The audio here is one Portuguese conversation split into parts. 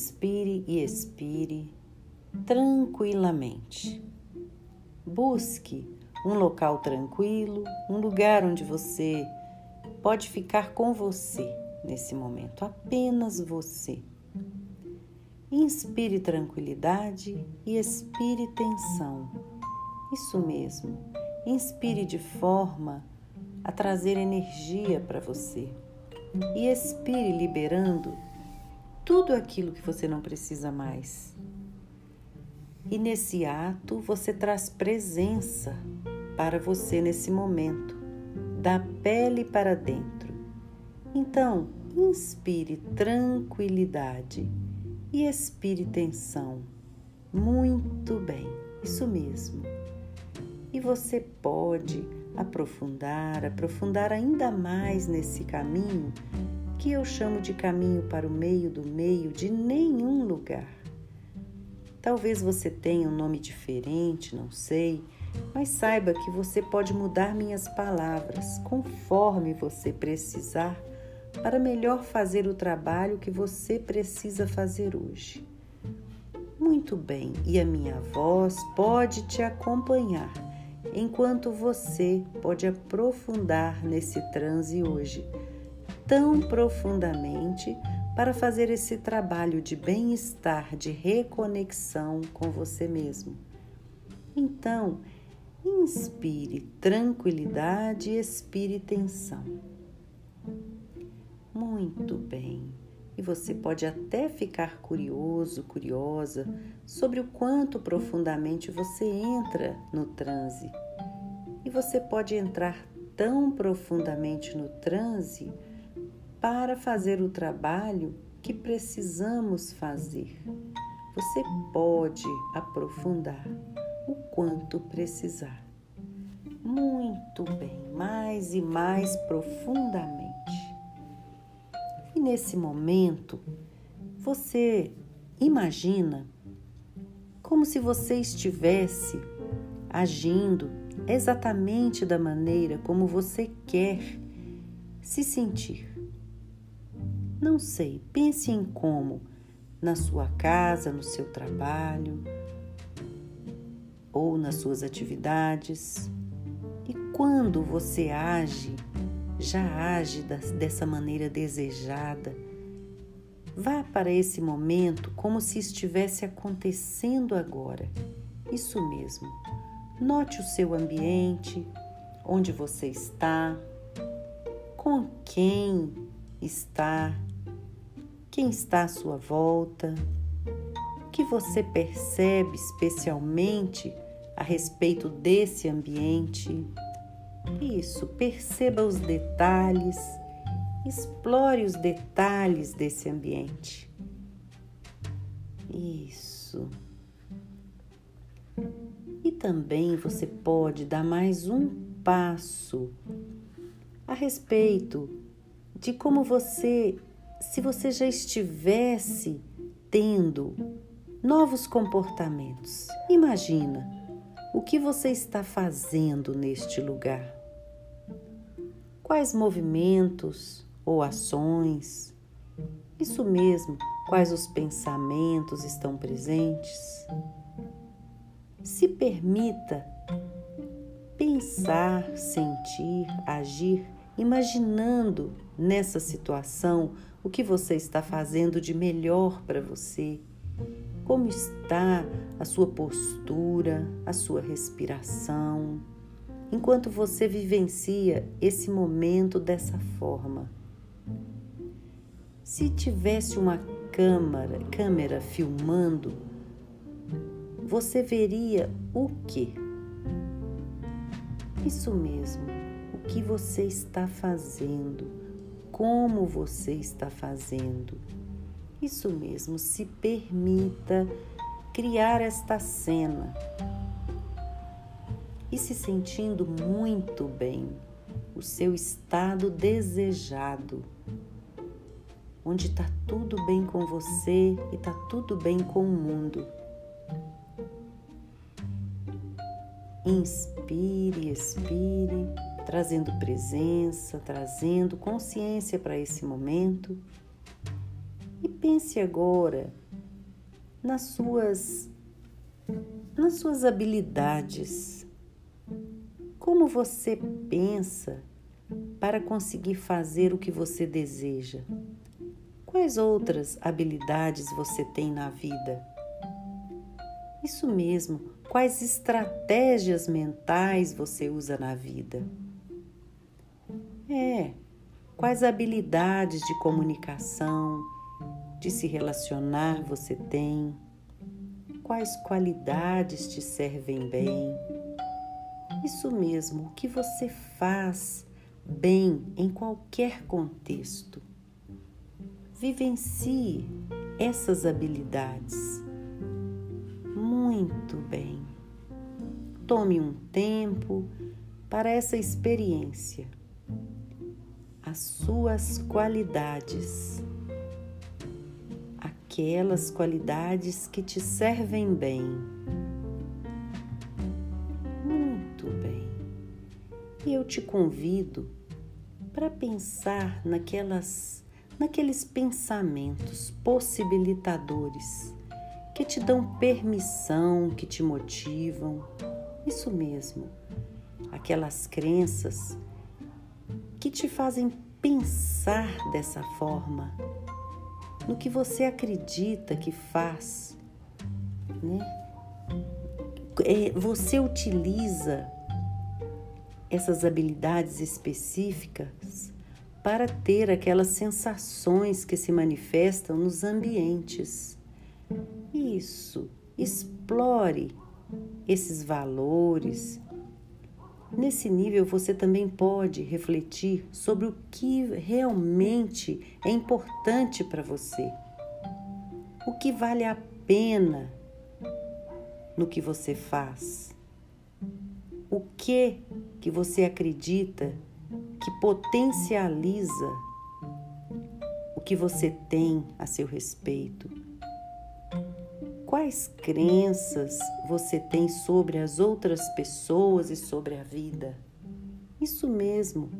Inspire e expire tranquilamente. Busque um local tranquilo, um lugar onde você pode ficar com você nesse momento, apenas você. Inspire tranquilidade e expire tensão. Isso mesmo. Inspire de forma a trazer energia para você e expire liberando tudo aquilo que você não precisa mais. E nesse ato você traz presença para você nesse momento, da pele para dentro. Então, inspire tranquilidade e expire tensão. Muito bem, isso mesmo. E você pode aprofundar, aprofundar ainda mais nesse caminho que eu chamo de caminho para o meio do meio de nenhum lugar. Talvez você tenha um nome diferente, não sei, mas saiba que você pode mudar minhas palavras conforme você precisar para melhor fazer o trabalho que você precisa fazer hoje. Muito bem, e a minha voz pode te acompanhar enquanto você pode aprofundar nesse transe hoje, tão profundamente para fazer esse trabalho de bem-estar, de reconexão com você mesmo. Então, inspire tranquilidade e expire tensão. Muito bem. E você pode até ficar curioso, curiosa sobre o quanto profundamente você entra no transe. E você pode entrar tão profundamente no transe para fazer o trabalho que precisamos fazer. Você pode aprofundar o quanto precisar. Muito bem, mais e mais profundamente. E nesse momento, você imagina como se você estivesse agindo exatamente da maneira como você quer se sentir. Não sei, pense em como na sua casa, no seu trabalho ou nas suas atividades. E quando você age já age dessa maneira desejada. Vá para esse momento como se estivesse acontecendo agora. Isso mesmo. Note o seu ambiente, onde você está, com quem está, quem está à sua volta, o que você percebe especialmente a respeito desse ambiente. Isso, perceba os detalhes, explore os detalhes desse ambiente. Isso. E também você pode dar mais um passo a respeito de como você, se você já estivesse tendo novos comportamentos. Imagina o que você está fazendo neste lugar. Quais movimentos ou ações? Isso mesmo, quais os pensamentos estão presentes? Se permita pensar, sentir, agir, imaginando nessa situação o que você está fazendo de melhor para você, como está a sua postura, a sua respiração enquanto você vivencia esse momento dessa forma. Se tivesse uma câmera, câmera filmando, você veria o que? Isso mesmo, o que você está fazendo, como você está fazendo. Isso mesmo, se permita criar esta cena e se sentindo muito bem, o seu estado desejado, onde está tudo bem com você e está tudo bem com o mundo. Inspire, expire, trazendo presença, trazendo consciência para esse momento. E pense agora nas suas nas suas habilidades. Como você pensa para conseguir fazer o que você deseja? Quais outras habilidades você tem na vida? Isso mesmo, quais estratégias mentais você usa na vida? É, quais habilidades de comunicação, de se relacionar você tem? Quais qualidades te servem bem? Isso mesmo, o que você faz bem em qualquer contexto. Vivencie essas habilidades. Muito bem. Tome um tempo para essa experiência. As suas qualidades. Aquelas qualidades que te servem bem. Muito bem. E eu te convido para pensar naquelas naqueles pensamentos possibilitadores que te dão permissão, que te motivam. Isso mesmo. Aquelas crenças que te fazem pensar dessa forma, no que você acredita que faz, né? É, você utiliza essas habilidades específicas para ter aquelas sensações que se manifestam nos ambientes. Isso, explore esses valores. Nesse nível, você também pode refletir sobre o que realmente é importante para você, o que vale a pena no que você faz, o que que você acredita que potencializa o que você tem a seu respeito. Quais crenças você tem sobre as outras pessoas e sobre a vida? Isso mesmo,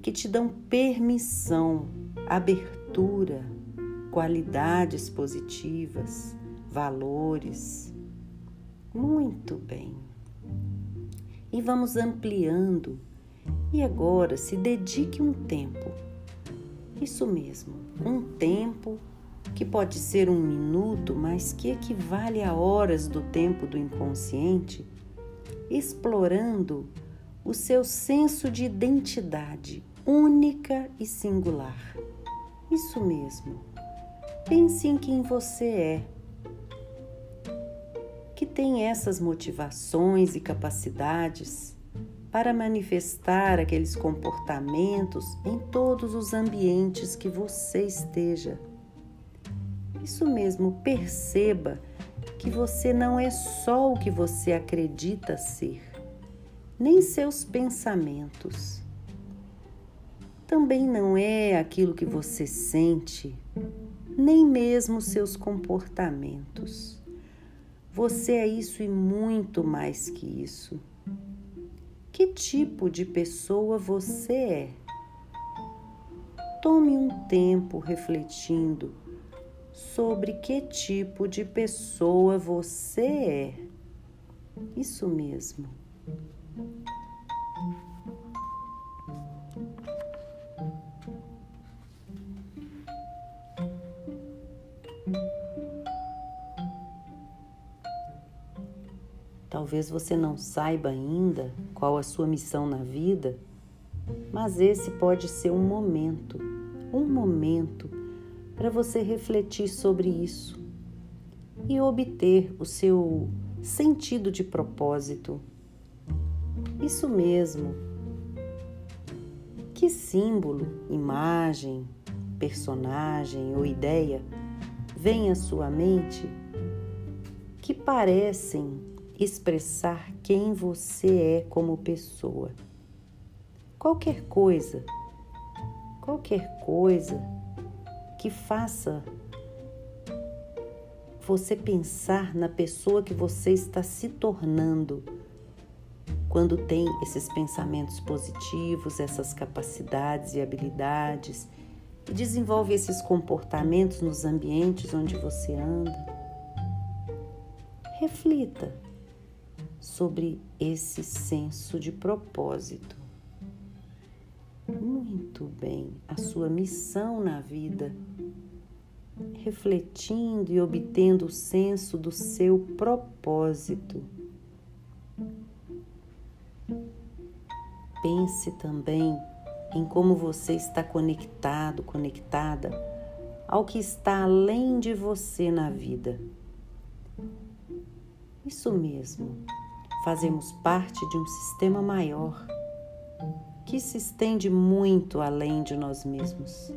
que te dão permissão, abertura, qualidades positivas, valores. Muito bem. E vamos ampliando e agora se dedique um tempo. Isso mesmo, um tempo que pode ser um minuto, mas que equivale a horas do tempo do inconsciente, explorando o seu senso de identidade única e singular. Isso mesmo. Pense em quem você é, que tem essas motivações e capacidades para manifestar aqueles comportamentos em todos os ambientes que você esteja. Isso mesmo, perceba que você não é só o que você acredita ser, nem seus pensamentos. Também não é aquilo que você sente, nem mesmo seus comportamentos. Você é isso e muito mais que isso. Que tipo de pessoa você é? Tome um tempo refletindo sobre que tipo de pessoa você é. Isso mesmo. Talvez você não saiba ainda qual a sua missão na vida, mas esse pode ser um momento, um momento para você refletir sobre isso e obter o seu sentido de propósito. Isso mesmo. Que símbolo, imagem, personagem ou ideia vem à sua mente que parecem expressar quem você é como pessoa. Qualquer coisa, qualquer coisa que faça você pensar na pessoa que você está se tornando quando tem esses pensamentos positivos, essas capacidades e habilidades e desenvolve esses comportamentos nos ambientes onde você anda. reflita sobre esse senso de propósito. Muito bem, a sua missão na vida, refletindo e obtendo o senso do seu propósito. Pense também em como você está conectado, conectada ao que está além de você na vida. Isso mesmo, fazemos parte de um sistema maior que se estende muito além de nós mesmos,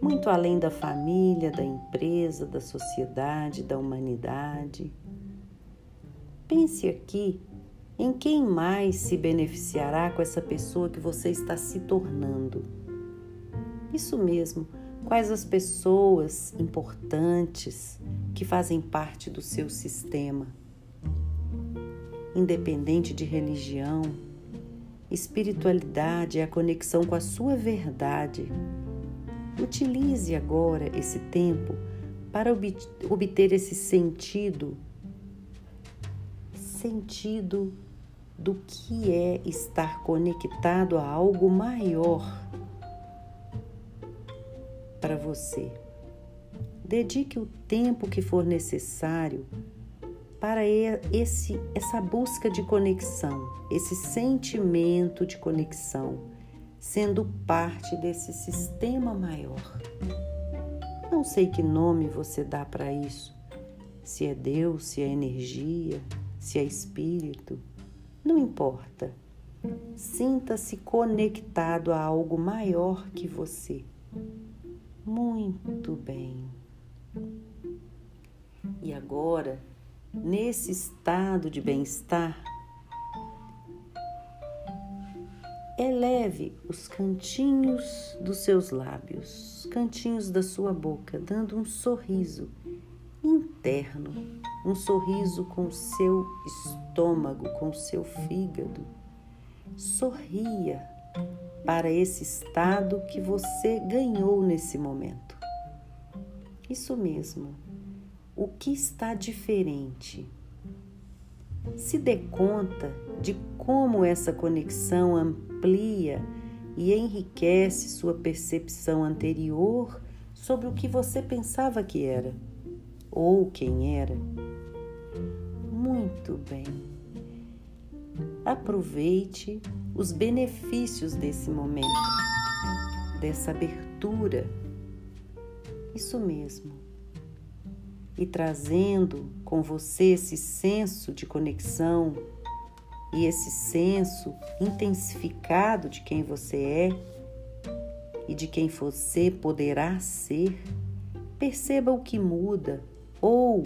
muito além da família, da empresa, da sociedade, da humanidade. Pense aqui em quem mais se beneficiará com essa pessoa que você está se tornando. Isso mesmo, quais as pessoas importantes que fazem parte do seu sistema. Independente de religião, espiritualidade é a conexão com a sua verdade. Utilize agora esse tempo para obter esse sentido sentido do que é estar conectado a algo maior para você. Dedique o tempo que for necessário para esse, essa busca de conexão, esse sentimento de conexão, sendo parte desse sistema maior. Não sei que nome você dá para isso, se é Deus, se é energia, se é espírito, não importa. Sinta-se conectado a algo maior que você. Muito bem. E agora, nesse estado de bem-estar, eleve os cantinhos dos seus lábios, cantinhos da sua boca, dando um sorriso interno, um sorriso com o seu estômago, com o seu fígado. Sorria para esse estado que você ganhou nesse momento. Isso mesmo. O que está diferente? Se dê conta de como essa conexão amplia e enriquece sua percepção anterior sobre o que você pensava que era ou quem era. Muito bem. Aproveite os benefícios desse momento, dessa abertura. Isso mesmo. E trazendo com você esse senso de conexão e esse senso intensificado de quem você é e de quem você poderá ser, perceba o que muda ou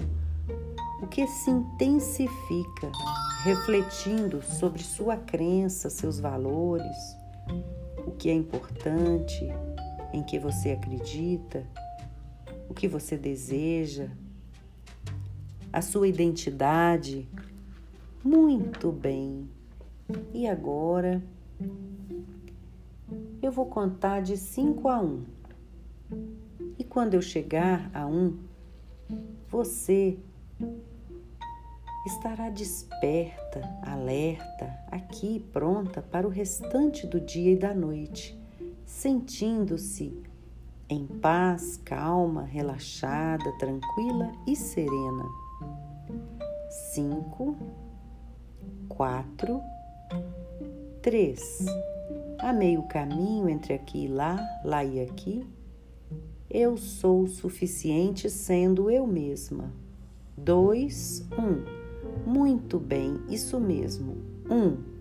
o que se intensifica, refletindo sobre sua crença, seus valores, o que é importante, em que você acredita, o que você deseja, a sua identidade. Muito bem. E agora eu vou contar de 5 a 1. Um. E quando eu chegar a 1, um, você estará desperta, alerta, aqui pronta para o restante do dia e da noite, sentindo-se em paz, calma, relaxada, tranquila e serena. Cinco, quatro, três. A meio caminho entre aqui e lá, lá e aqui, eu sou suficiente sendo eu mesma. 2, 1. Um. Muito bem, isso mesmo. 1. Um.